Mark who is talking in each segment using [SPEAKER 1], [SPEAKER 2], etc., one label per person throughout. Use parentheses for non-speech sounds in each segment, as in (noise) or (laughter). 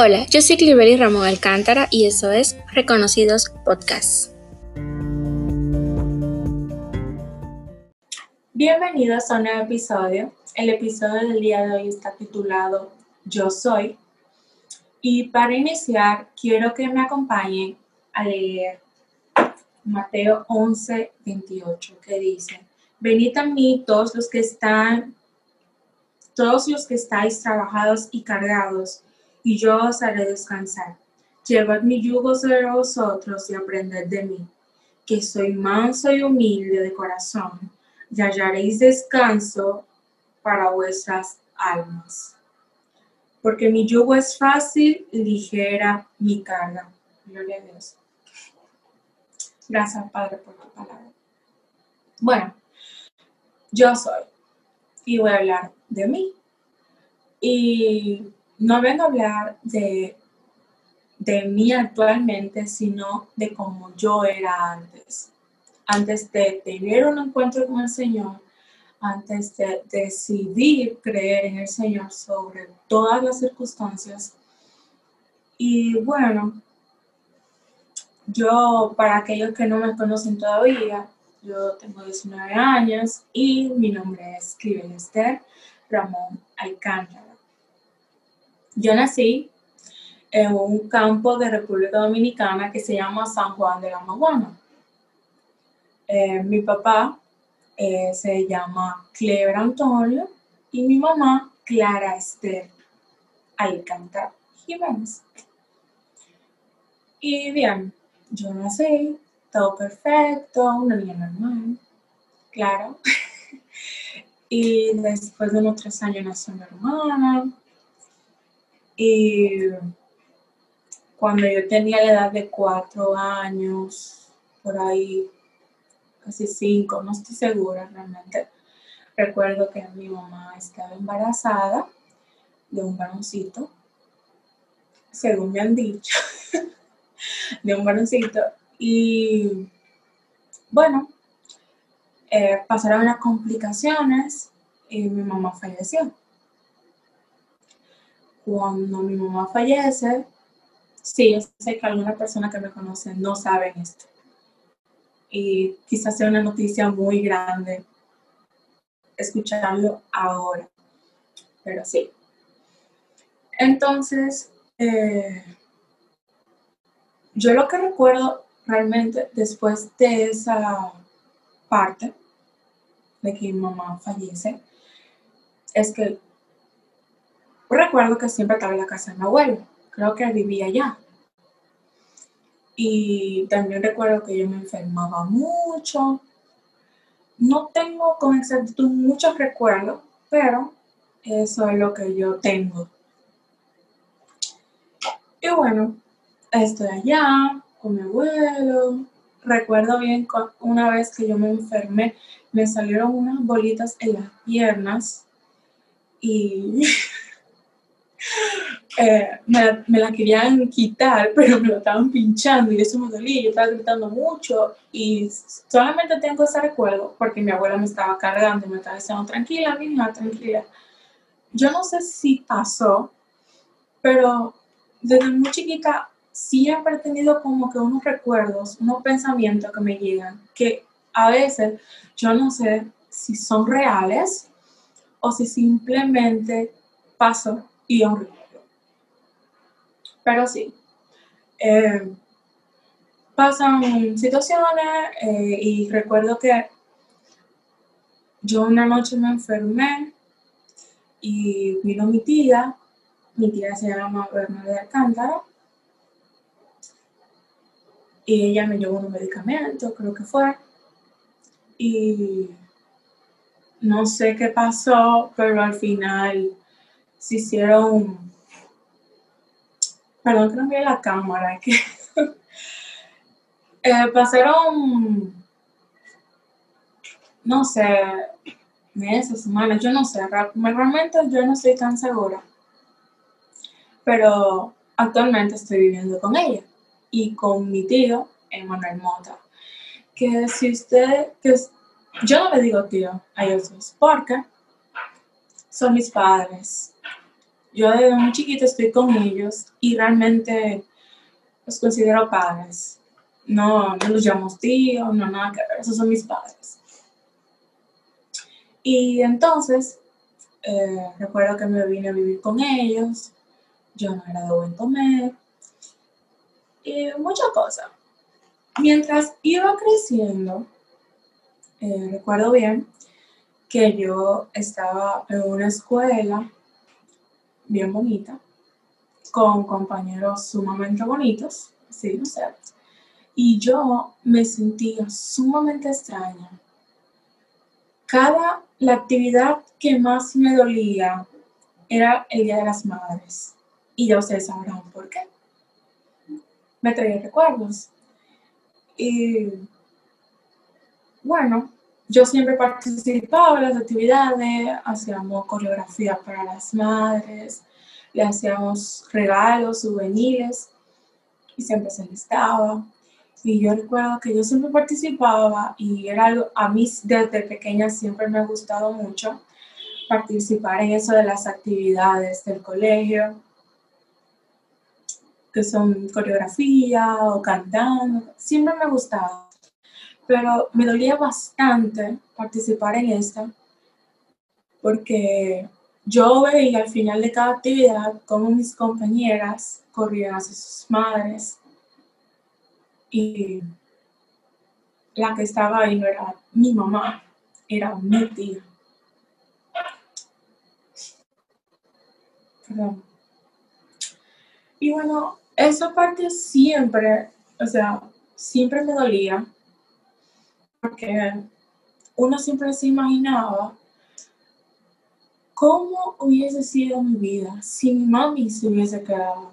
[SPEAKER 1] Hola, yo soy Clibeli Ramón Alcántara y eso es Reconocidos Podcasts.
[SPEAKER 2] Bienvenidos a un nuevo episodio. El episodio del día de hoy está titulado Yo Soy. Y para iniciar, quiero que me acompañen a leer Mateo 11, 28, que dice, Venid a mí todos los que están, todos los que estáis trabajados y cargados, y yo os haré descansar. Llevad mi yugo sobre vosotros y aprended de mí, que soy manso y humilde de corazón, y hallaréis descanso para vuestras almas. Porque mi yugo es fácil y ligera mi carga. Gloria a Dios. Gracias, Padre, por tu palabra. Bueno, yo soy y voy a hablar de mí. Y no vengo a hablar de, de mí actualmente, sino de cómo yo era antes. Antes de tener un encuentro con el Señor, antes de decidir creer en el Señor sobre todas las circunstancias. Y bueno, yo, para aquellos que no me conocen todavía, yo tengo 19 años y mi nombre es Cliven Esther Ramón Alcántara. Yo nací en un campo de República Dominicana que se llama San Juan de la Maguana. Eh, mi papá eh, se llama Clever Antonio y mi mamá Clara Esther Alcántara Jiménez. Y bien, yo nací, todo perfecto, una niña normal, claro. (laughs) y después de unos tres años nació mi hermana, y cuando yo tenía la edad de cuatro años, por ahí, casi cinco, no estoy segura realmente, recuerdo que mi mamá estaba embarazada de un varoncito, según me han dicho, (laughs) de un varoncito. Y bueno, eh, pasaron las complicaciones y mi mamá falleció cuando mi mamá fallece, sí, yo sé que algunas personas que me conocen no saben esto. Y quizás sea una noticia muy grande escucharlo ahora, pero sí. Entonces, eh, yo lo que recuerdo realmente después de esa parte de que mi mamá fallece es que recuerdo que siempre estaba en la casa de mi abuelo, creo que vivía allá. Y también recuerdo que yo me enfermaba mucho. No tengo con exactitud muchos recuerdos, pero eso es lo que yo tengo. Y bueno, estoy allá con mi abuelo. Recuerdo bien una vez que yo me enfermé, me salieron unas bolitas en las piernas y (laughs) (laughs) Eh, me, la querían quitar, (laughs) pero me lo estaban pinchando y eso me dolía. Yo estaba gritando mucho y solamente tengo ese recuerdo porque mi abuela me estaba cargando y me estaba diciendo, tranquila, mi hija, tranquila. Yo no sé si pasó, pero desde muy chiquita siempre he tenido como que unos recuerdos, unos pensamientos que me llegan, que a veces yo no sé si son reales o si simplemente pasó y horrible. Pero sí, eh, pasan situaciones eh, y recuerdo que yo una noche me enfermé y vino mi tía, mi tía se llama Bernadette Alcántara, y ella me llevó unos medicamentos, creo que fue, y no sé qué pasó, pero al final se hicieron, perdón que no la cámara, que (laughs) eh, pasaron, no sé, meses, semanas, yo no sé, realmente yo no estoy tan segura, pero actualmente estoy viviendo con ella y con mi tío, Emanuel Mota, que si usted, que yo no le digo tío a ellos porque son mis padres yo desde muy chiquita estoy con ellos y realmente los considero padres. No, no los llamo tíos, no nada que ver, esos son mis padres. Y entonces, eh, recuerdo que me vine a vivir con ellos, yo no era de buen comer, y muchas cosas. Mientras iba creciendo, eh, recuerdo bien que yo estaba en una escuela bien bonita, con compañeros sumamente bonitos, sí, no sé, y yo me sentía sumamente extraña. Cada, la actividad que más me dolía era el Día de las Madres. Y ya ustedes sabrán por qué. Me traía recuerdos. Y bueno, yo siempre participaba en las actividades, hacíamos coreografía para las madres, le hacíamos regalos, souvenirs y siempre se listaba. Y yo recuerdo que yo siempre participaba y era algo, a mí desde pequeña siempre me ha gustado mucho participar en eso de las actividades del colegio, que son coreografía o cantando, siempre me gustaba pero me dolía bastante participar en esta porque yo veía al final de cada actividad cómo mis compañeras corrían hacia sus madres y la que estaba ahí no era mi mamá, era mi tía. Perdón. Y bueno, esa parte siempre, o sea, siempre me dolía porque uno siempre se imaginaba cómo hubiese sido mi vida si mi mami se hubiese quedado,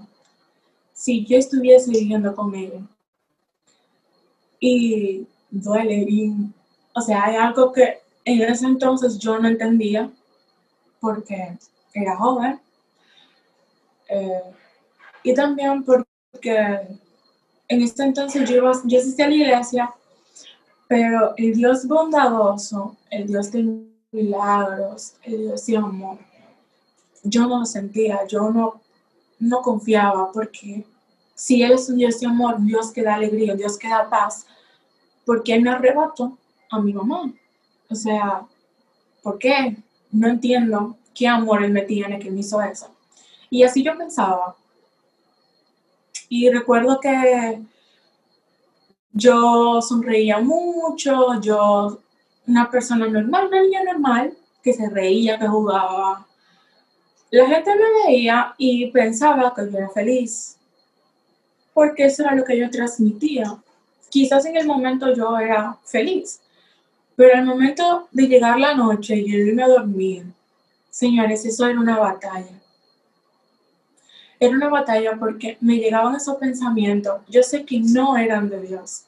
[SPEAKER 2] si yo estuviese viviendo con ella. Y duele, o sea, hay algo que en ese entonces yo no entendía porque era joven. Eh, y también porque en ese entonces yo, yo asistía a la iglesia pero el Dios bondadoso, el Dios de milagros, el Dios de amor, yo no lo sentía, yo no, no confiaba porque si Él es un Dios de amor, Dios que da alegría, Dios que da paz, ¿por qué me arrebató a mi mamá? O sea, ¿por qué? No entiendo qué amor Él me tiene que me hizo eso. Y así yo pensaba. Y recuerdo que yo sonreía mucho, yo, una persona normal, una niña normal, que se reía, que jugaba. La gente me veía y pensaba que yo era feliz, porque eso era lo que yo transmitía. Quizás en el momento yo era feliz, pero al momento de llegar la noche y irme a dormir, señores, eso era una batalla. Era una batalla porque me llegaban esos pensamientos, yo sé que no eran de Dios,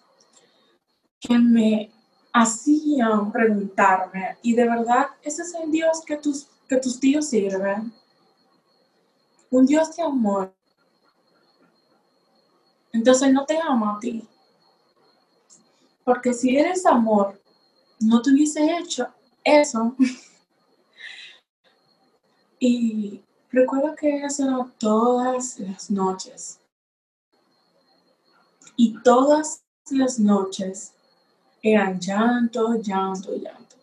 [SPEAKER 2] que me hacían preguntarme, ¿y de verdad ese es el Dios que tus, que tus tíos sirven? Un Dios de amor. Entonces no te ama a ti. Porque si eres amor, no te hubiese hecho eso. (laughs) y recuerdo que eso todas las noches. Y todas las noches eran llanto, llanto, llanto.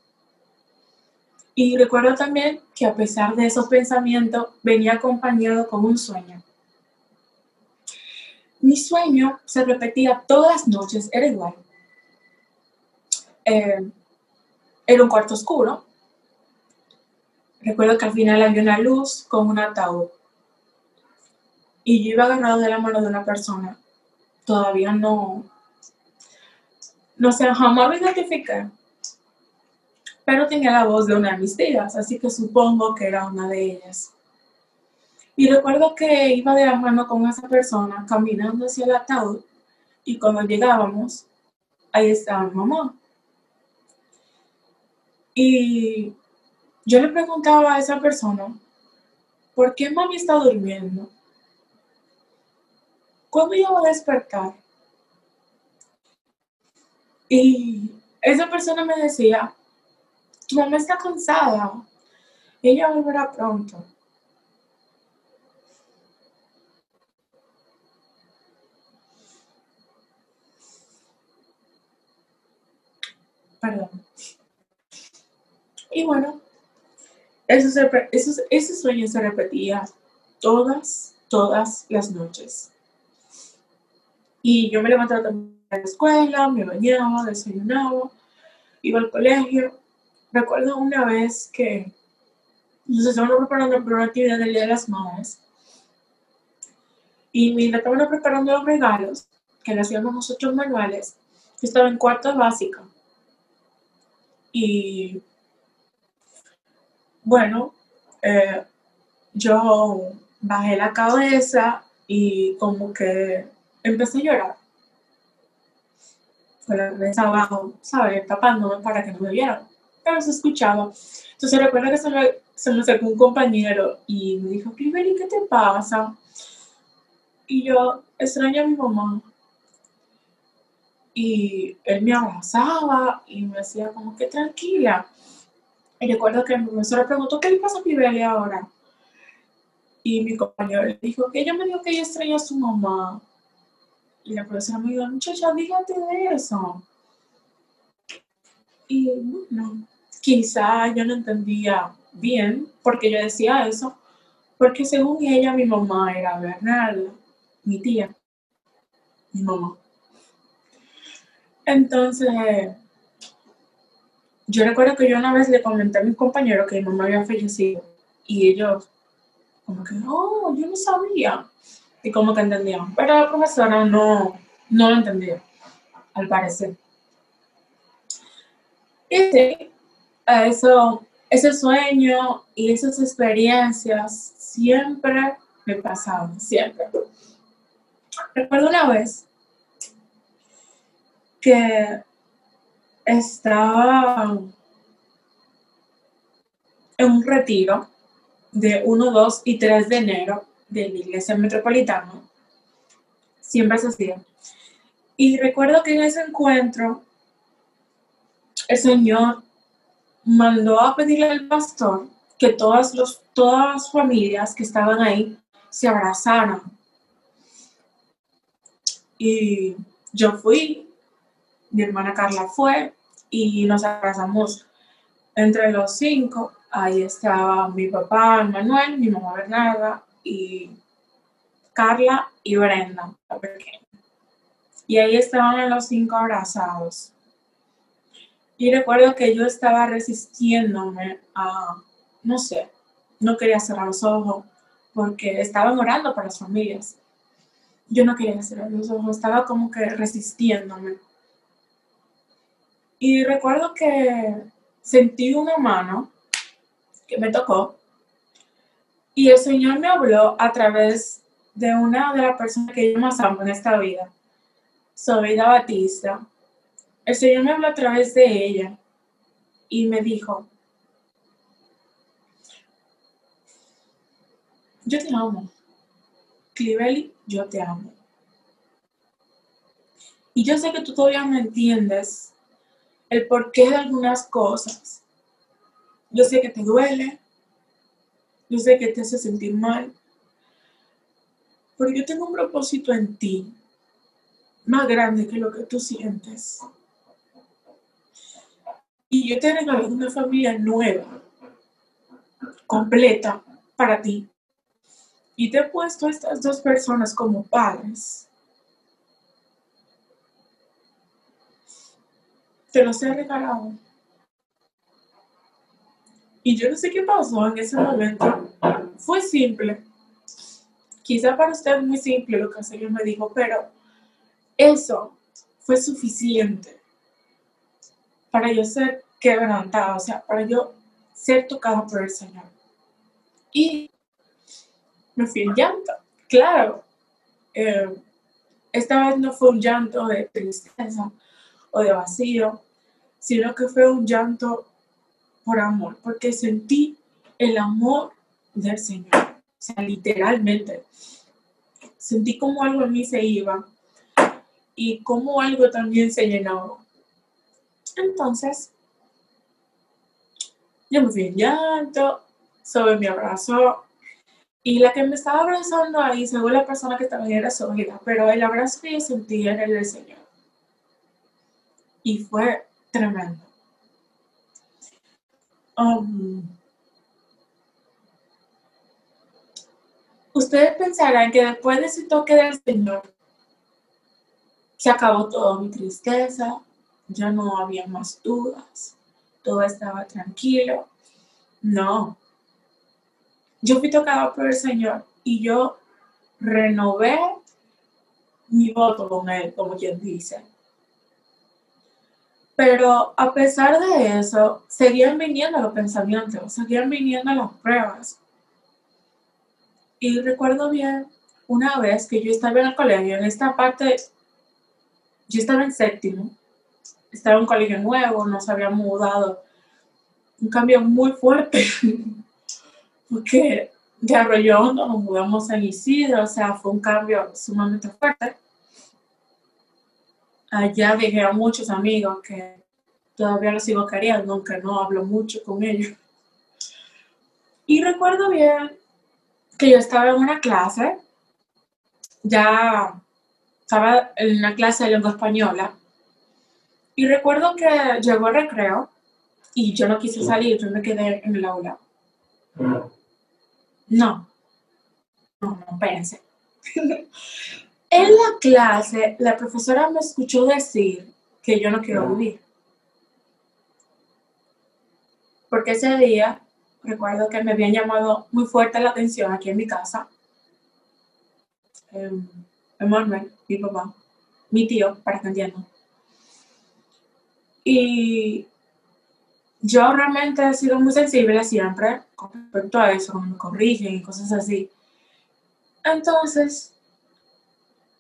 [SPEAKER 2] Y recuerdo también que a pesar de esos pensamientos venía acompañado con un sueño. Mi sueño se repetía todas las noches, era igual. Eh, era un cuarto oscuro. Recuerdo que al final había una luz con un ataúd. Y yo iba agarrado de la mano de una persona. Todavía no, no sé, jamás lo identifiqué, pero tenía la voz de una de mis tías, así que supongo que era una de ellas. Y recuerdo que iba de la mano con esa persona caminando hacia el ataúd y cuando llegábamos, ahí estaba mi mamá. Y yo le preguntaba a esa persona, ¿por qué mami está durmiendo? ¿Cuándo yo voy a despertar? Y esa persona me decía, tu mamá está cansada, ella volverá pronto. Perdón. Y bueno, ese sueño se repetía todas, todas las noches. Y yo me levantaba a la escuela, me bañaba, desayunaba, iba al colegio. Recuerdo una vez que nos estaban preparando para una actividad del Día de las Madres. Y mientras estaban preparando los regalos, que le hacíamos nosotros manuales, yo estaba en cuarto básica. Y bueno, eh, yo bajé la cabeza y como que empecé a llorar. Con la cabeza abajo, ¿sabes? Tapándome para que no me vieran. Pero se escuchaba. Entonces recuerdo que se me, se me acercó un compañero y me dijo, Cliveri, ¿qué te pasa? Y yo extraño a mi mamá. Y él me abrazaba y me decía como que tranquila. Y recuerdo que mi profesora preguntó, ¿qué le pasa a Cliveri ahora? Y mi compañero le dijo que ella me dijo que ella extraña a su mamá. Y la profesora me dijo, muchacha, dígate de eso. Y bueno, quizá yo no entendía bien por qué yo decía eso, porque según ella mi mamá era Bernarda, mi tía, mi mamá. Entonces, yo recuerdo que yo una vez le comenté a mis compañeros que mi mamá había fallecido y ellos como que, oh, yo no sabía. Y como que entendían. Pero la profesora no, no lo entendía, al parecer. Y sí, eso, ese sueño y esas experiencias siempre me pasaban, siempre. Recuerdo una vez que estaba en un retiro de 1, 2 y 3 de enero de la iglesia metropolitana. Siempre se hacía. Y recuerdo que en ese encuentro el Señor mandó a pedirle al pastor que todas, los, todas las familias que estaban ahí se abrazaran. Y yo fui, mi hermana Carla fue y nos abrazamos entre los cinco Ahí estaba mi papá Manuel, mi mamá Bernarda y Carla y Brenda, la pequeña. Y ahí estaban los cinco abrazados. Y recuerdo que yo estaba resistiéndome a, no sé, no quería cerrar los ojos porque estaban orando para las familias. Yo no quería cerrar los ojos, estaba como que resistiéndome. Y recuerdo que sentí una mano que me tocó. Y el Señor me habló a través de una de las personas que yo más amo en esta vida, Sobeida Batista. El Señor me habló a través de ella y me dijo, yo te amo. Clivelli, yo te amo. Y yo sé que tú todavía no entiendes el porqué de algunas cosas. Yo sé que te duele, yo sé que te hace sentir mal, pero yo tengo un propósito en ti más grande que lo que tú sientes. Y yo te una familia nueva, completa para ti. Y te he puesto a estas dos personas como padres. Te los he regalado. Y yo no sé qué pasó en ese momento. Fue simple. Quizá para usted muy simple lo que el Señor me dijo, pero eso fue suficiente para yo ser quebrantada, o sea, para yo ser tocada por el Señor. Y me fui en llanto. Claro, eh, esta vez no fue un llanto de tristeza o de vacío, sino que fue un llanto por amor, porque sentí el amor del Señor. O sea, literalmente. Sentí como algo en mí se iba y como algo también se llenaba. Entonces, yo me fui en llanto, sobre mi abrazo y la que me estaba abrazando ahí, según la persona que ahí, era Sofía, pero el abrazo que yo sentí era el del Señor. Y fue tremendo. um, ustedes pensarán que después de ese toque del Señor, se acabó toda mi tristeza, ya no había más dudas, todo estaba tranquilo. No. Yo fui tocada por el Señor y yo renové mi voto con Él, como quien dice. Pero a pesar de eso, seguían viniendo los pensamientos, seguían viniendo las pruebas. Y recuerdo bien una vez que yo estaba en el colegio, en esta parte, yo estaba en séptimo, estaba en un colegio nuevo, nos habíamos mudado. Un cambio muy fuerte, (laughs) porque de Arroyo nos mudamos a Isidro, o sea, fue un cambio sumamente fuerte. Allá dejé a muchos amigos que todavía los sigo queriendo, aunque no hablo mucho con ellos. Y recuerdo bien que yo estaba en una clase, ya estaba en una clase de lengua española, y recuerdo que llegó el recreo y yo no quise salir, yo me quedé en el aula. No, no, no, pensé. (laughs) en la clase, la profesora me escuchó decir que yo no quiero vivir. Porque ese día recuerdo que me habían llamado muy fuerte la atención aquí en mi casa. Eh, mi papá, mi tío, para que entiendan. Y yo realmente he sido muy sensible siempre con respecto a eso, cuando me corrigen y cosas así. Entonces,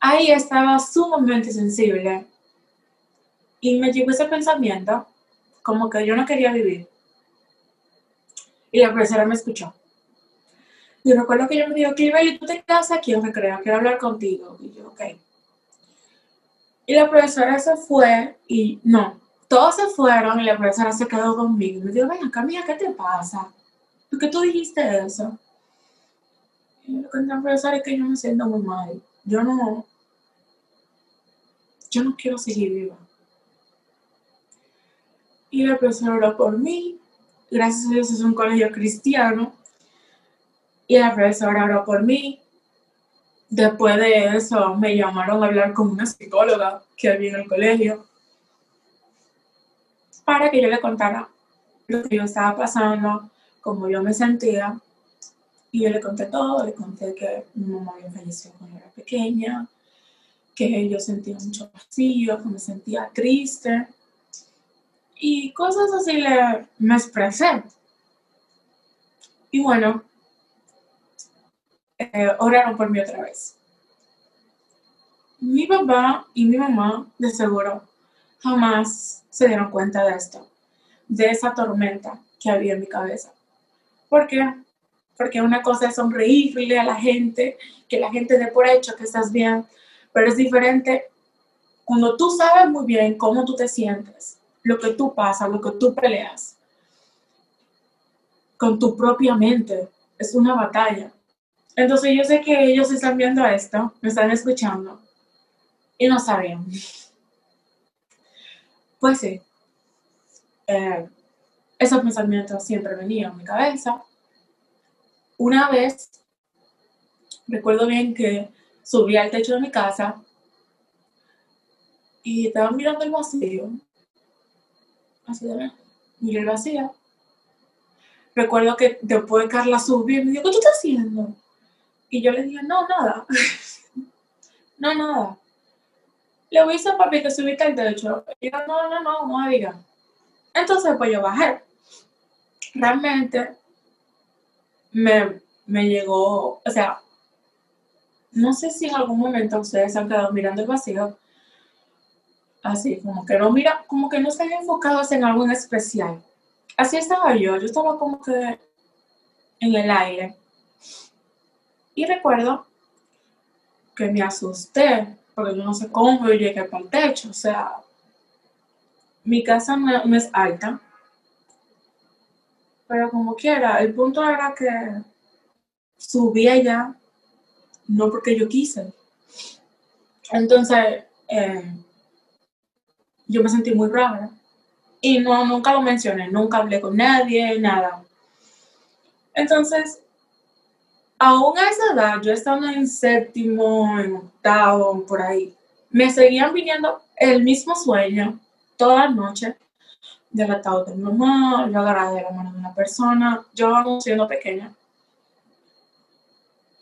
[SPEAKER 2] ahí estaba sumamente sensible y me llegó ese pensamiento como que yo no quería vivir. Y la profesora me escuchó. Y recuerdo que yo me dijo, ¿y ¿tú te quedas aquí en recreo? Quiero hablar contigo. Y yo, ok. Y la profesora se fue y no, todos se fueron y la profesora se quedó conmigo. Y me dijo, ven acá, ¿qué te pasa? ¿Por qué tú dijiste eso? Y lo que la profesora es que yo me siento muy mal. Yo no, yo no quiero seguir viva. Y la profesora oró por mí gracias a Dios es un colegio cristiano. Y la profesora oró por mí. Después de eso me llamaron a hablar con una psicóloga que había en el colegio para que yo le contara lo que yo estaba pasando, cómo yo me sentía. Y yo le conté todo, le conté que mi mamá había fallecido cuando era pequeña, que yo sentía mucho vacío, que me sentía triste y cosas así le, me expresé. Y bueno, eh, oraron por mí otra vez. Mi papá y mi mamá, de seguro, jamás se dieron cuenta de esto, de esa tormenta que había en mi cabeza. ¿Por qué? Porque una cosa es sonreírle a la gente, que la gente dé por hecho que estás bien, pero es diferente cuando tú sabes muy bien cómo tú te sientes lo que tú pasas, lo que tú peleas con tu propia mente. Es una batalla. Entonces yo sé que ellos están viendo esto, me están escuchando y no sabían. Pues sí, eh, esos pensamientos siempre venían a mi cabeza. Una vez, recuerdo bien que subí al techo de mi casa y estaba mirando el vacío así de miré el vacío. Recuerdo que después Carla subió y me dijo, ¿qué tú estás haciendo? Y yo le dije, no, nada. (laughs) no, nada. Le voy a decir papi que subiste al techo. Y yo, no, no, no, no diga. Entonces, pues yo bajé. Realmente me, me llegó, o sea, no sé si en algún momento ustedes se han quedado mirando el vacío, así, como que no mira, como que no están enfocados en algo en especial. Así estaba yo, yo estaba como que en el aire. Y recuerdo que me asusté, porque yo no sé cómo yo llegué para el techo, o sea, mi casa no, es alta, pero como quiera, el punto era que subí allá, no porque yo quise. Entonces, eh, yo me sentí muy rara Y no, nunca lo mencioné, nunca hablé con nadie, nada. Entonces, aún a esa edad, yo estando en séptimo, en octavo, por ahí, me seguían viniendo el mismo sueño toda la noche del atado de mi mamá, yo agarraba de la mano de una persona, yo siendo pequeña.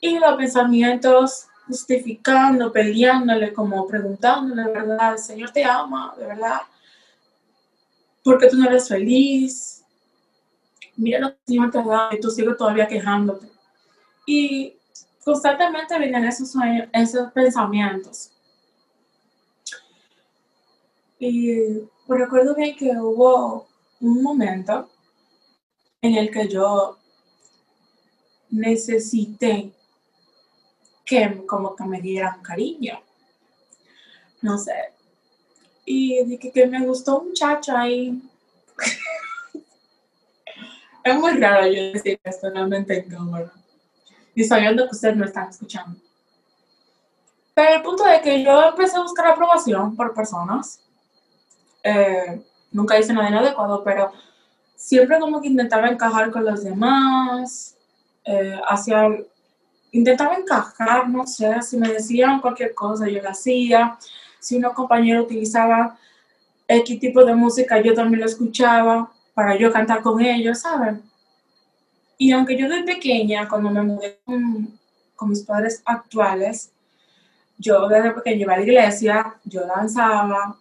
[SPEAKER 2] Y los pensamientos justificando, peleándole, como preguntándole, verdad, el Señor te ama, de verdad, ¿por qué tú no eres feliz? Mira lo que el Señor te ha dado y tú sigues todavía quejándote. Y constantemente vienen esos sueños, esos pensamientos. Y recuerdo bien que hubo un momento en el que yo necesité que como que me dieran cariño. No sé. Y dije que me gustó un muchacho ahí. (laughs) es muy raro yo decir esto realmente en cámara. Y sabiendo que ustedes no están escuchando. Pero el punto es que yo empecé a buscar aprobación por personas eh, nunca hice nada inadecuado, pero siempre como que intentaba encajar con los demás, eh, hacia, intentaba encajar, no sé, si me decían cualquier cosa, yo lo hacía, si una compañera utilizaba X tipo de música, yo también lo escuchaba para yo cantar con ellos, ¿saben? Y aunque yo de pequeña, cuando me mudé con, con mis padres actuales, yo desde pequeña iba a la iglesia, yo danzaba,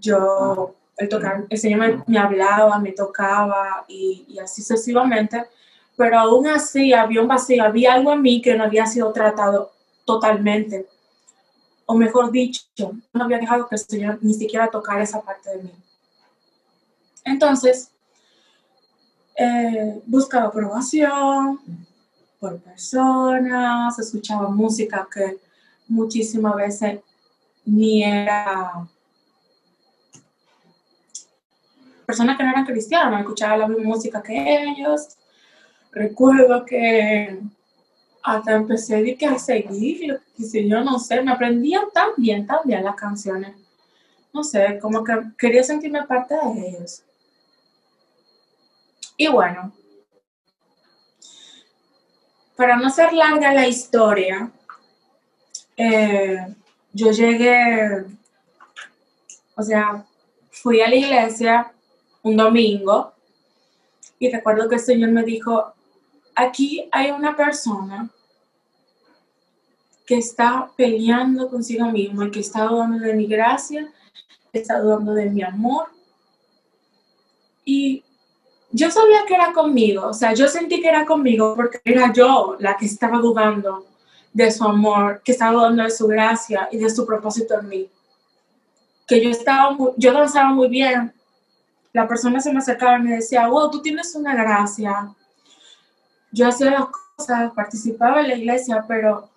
[SPEAKER 2] yo, el, tocar, el Señor me, hablaba, me tocaba y, así sucesivamente, pero aún así había un vacío, había algo en mí que no había sido tratado totalmente, o mejor dicho, no había dejado que el Señor ni siquiera tocara esa parte de mí. Entonces, eh, buscaba aprobación por personas, escuchaba música que muchísimas veces ni era personas que no eran cristianas, escuchaba la misma música que ellos. Recuerdo que hasta empecé a seguir, que yo no sé, me aprendía tan bien, tan bien las canciones. No sé, como que quería sentirme parte de ellos. Y bueno, para no ser larga la historia, eh, yo llegué, o sea, fui a la iglesia un domingo y recuerdo que el Señor me dijo, aquí hay una persona que está peleando consigo mismo y que está dudando de mi gracia, está dudando de mi amor. Y yo sabía que era conmigo, o sea, yo sentí que era conmigo porque era yo la que estaba dudando de su amor, que estaba dudando de su gracia y de su propósito en mí. Que yo estaba, yo danzaba muy bien, la persona se me acercaba y me decía, wow, tú tienes una gracia. Yo hacía las cosas, participaba en la iglesia, pero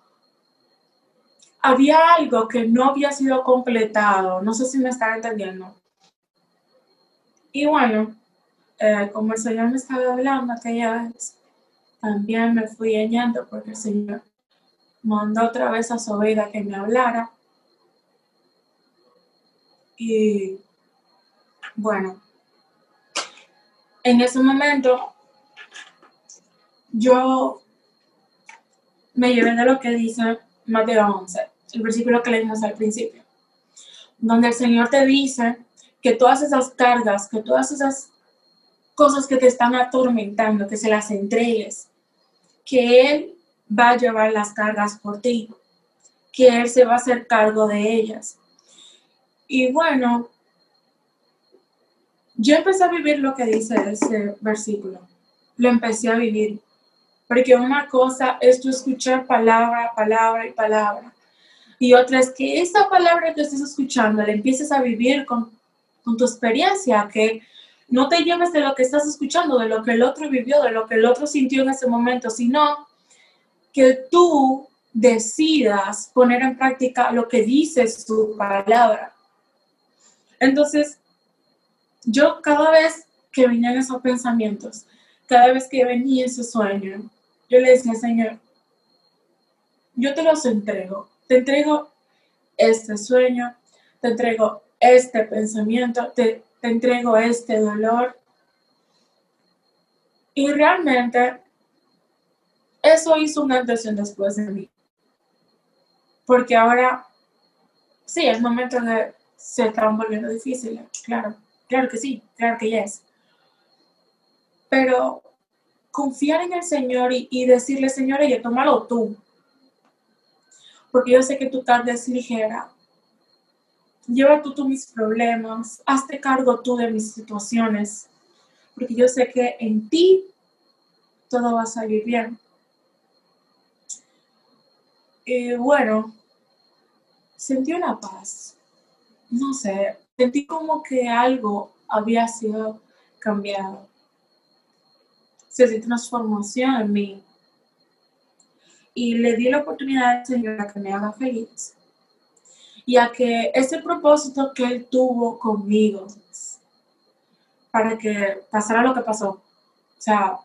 [SPEAKER 2] había algo que no había sido completado. No sé si me están entendiendo. Y bueno, eh, como el Señor me estaba hablando aquella vez, también me fui enñando porque el Señor mandó otra vez a su vida que me hablara. Y bueno, en ese momento yo me llevé de lo que dice Mateo 11, el versículo que leímos al principio, donde el Señor te dice que todas esas cargas, que todas esas cosas que te están atormentando, que se las entregues, que Él va a llevar las cargas por ti, que Él se va a hacer cargo de ellas. Y bueno, yo empecé a vivir lo que dice ese versículo. Lo empecé a vivir. Porque una cosa es tú escuchar palabra, palabra y palabra. Y otra es que esa palabra que estés escuchando la empieces a vivir con, con tu experiencia, que no te lleves de lo que estás escuchando, de lo que el otro vivió, de lo que el otro sintió en ese momento, sino que tú decidas poner en práctica lo que dice su palabra. Entonces, yo cada vez que venían esos pensamientos, cada vez que venía ese sueño, yo le decía, Señor, yo te los entrego, te entrego este sueño, te entrego este pensamiento, te, te entrego este dolor. Y realmente eso hizo una intención después de mí. Porque ahora, sí, el momento de se estaban volviendo difíciles, claro, claro que sí, claro que es. Pero confiar en el Señor y, decirle, Señor, oye, tómalo tú. Porque yo sé que tu tarde es ligera. Lleva tú, tú mis problemas, hazte cargo tú de mis situaciones. Porque yo sé que en ti todo va a salir bien. Y bueno, sentí una paz no sé, sentí como que algo había sido cambiado. Sentí transformación en mí. Y le di la oportunidad al Señor a que me haga feliz. Y a que ese propósito que Él tuvo conmigo, para que pasara lo que pasó. O sea,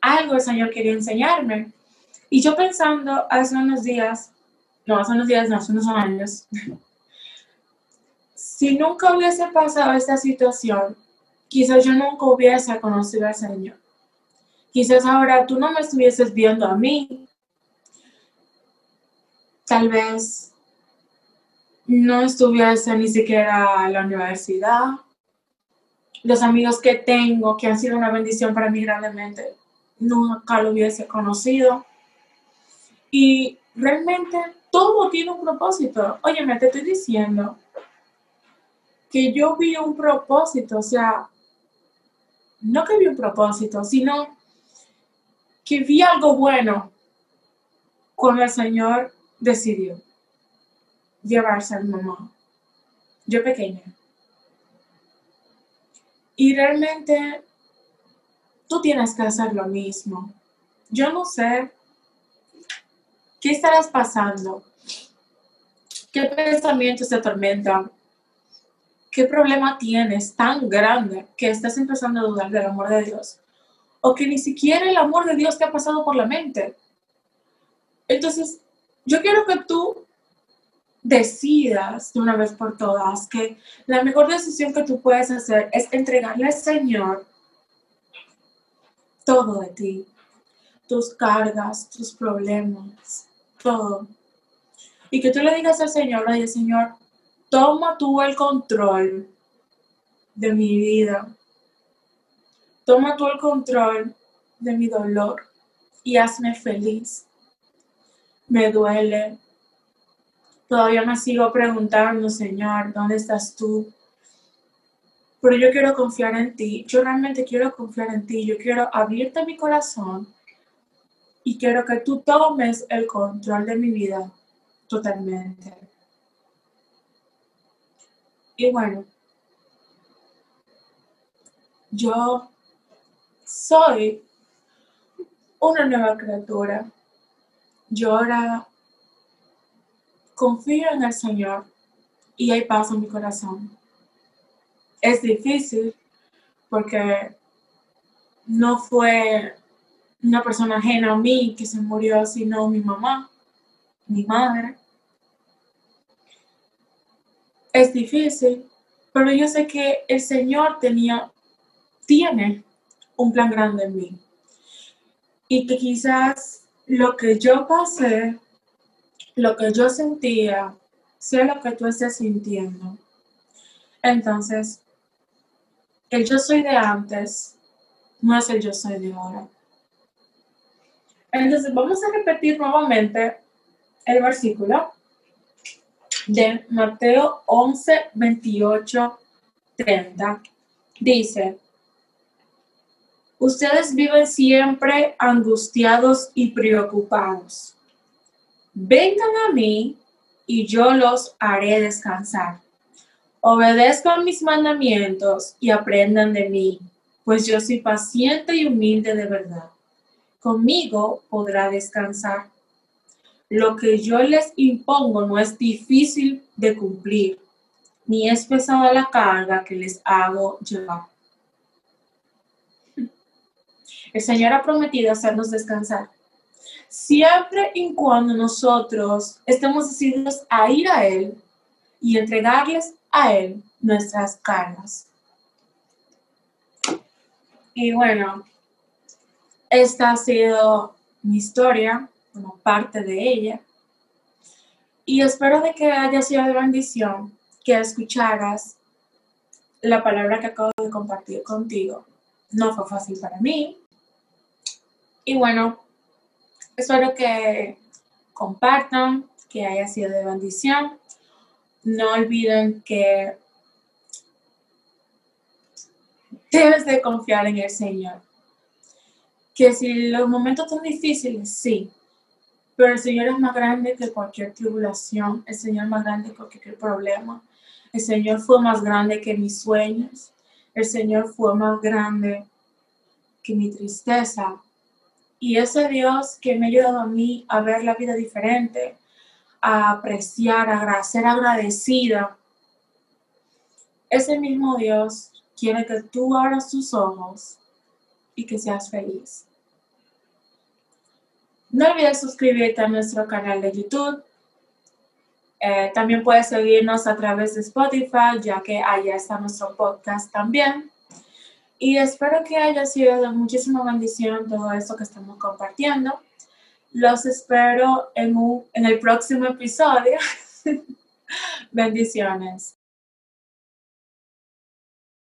[SPEAKER 2] algo el Señor quería enseñarme. Y yo pensando hace unos días, no, hace unos días, no, hace unos años, (laughs) si nunca hubiese pasado esta situación, quizás yo nunca hubiese conocido al Señor. Quizás ahora tú no me estuvieses viendo a mí. Tal vez no estuviese ni siquiera en la universidad. Los amigos que tengo, que han sido una bendición para mí grandemente, nunca lo hubiese conocido. Y realmente todo tiene un propósito. Oye, me te estoy diciendo que yo vi un propósito, o sea, no que vi un propósito, sino que vi algo bueno cuando el Señor decidió llevarse a mi mamá, yo pequeña. Y realmente tú tienes que hacer lo mismo. Yo no sé qué estarás pasando, qué pensamientos te atormentan, ¿Qué problema tienes tan grande que estás empezando a dudar del amor de Dios? O que ni siquiera el amor de Dios te ha pasado por la mente. Entonces, yo quiero que tú decidas de una vez por todas que la mejor decisión que tú puedes hacer es entregarle al Señor todo de ti, tus cargas, tus problemas, todo. Y que tú le digas al Señor, oye Señor, Toma tú el control de mi vida. Toma tú el control de mi dolor y hazme feliz. Me duele. Todavía me sigo preguntando, Señor, ¿dónde estás tú? Pero yo quiero confiar en ti. Yo realmente quiero confiar en ti. Yo quiero abrirte mi corazón y quiero que tú tomes el control de mi vida totalmente. Y bueno, yo soy una nueva criatura. Yo ahora confío en el Señor y hay paz en mi corazón. Es difícil porque no fue una persona ajena a mí que se murió, sino mi mamá, mi madre es difícil, pero yo sé que el Señor tenía, tiene un plan grande en mí. Y que quizás lo que yo pasé, lo que yo sentía, sea lo que tú estés sintiendo. Entonces, el yo soy de antes no es el yo soy de ahora. Entonces, vamos a repetir nuevamente el versículo de Mateo 11, 28, 30. Dice, ustedes viven siempre angustiados y preocupados. Vengan a mí y yo los haré descansar. Obedezcan mis mandamientos y aprendan de mí, pues yo soy paciente y humilde de verdad. Conmigo podrá descansar lo que yo les impongo no es difícil de cumplir, ni es pesada la carga que les hago llevar. El Señor ha prometido hacernos descansar. Siempre y cuando nosotros estemos decididos a ir a Él y entregarles a Él nuestras cargas. Y bueno, esta ha sido mi historia, como parte de ella. Y espero de que haya sido de bendición que escucharas la palabra que acabo de compartir contigo. No fue fácil para mí. Y bueno, espero que compartan, que haya sido de bendición. No olviden que debes de confiar en el Señor. Que si los momentos son difíciles, sí, pero el Señor es más grande que cualquier tribulación, el Señor es más grande que cualquier problema, el Señor fue más grande que mis sueños, el Señor fue más grande que mi tristeza. Y ese Dios que me ha ayudado a mí a ver la vida diferente, a apreciar, a ser agradecida, ese mismo Dios quiere que tú abras tus ojos y que seas feliz. No olvides suscribirte a nuestro canal de YouTube. Eh, también puedes seguirnos a través de Spotify, ya que allá está nuestro podcast también. Y espero que haya sido de muchísima bendición todo esto que estamos compartiendo. Los espero en, en el próximo episodio. (laughs) Bendiciones.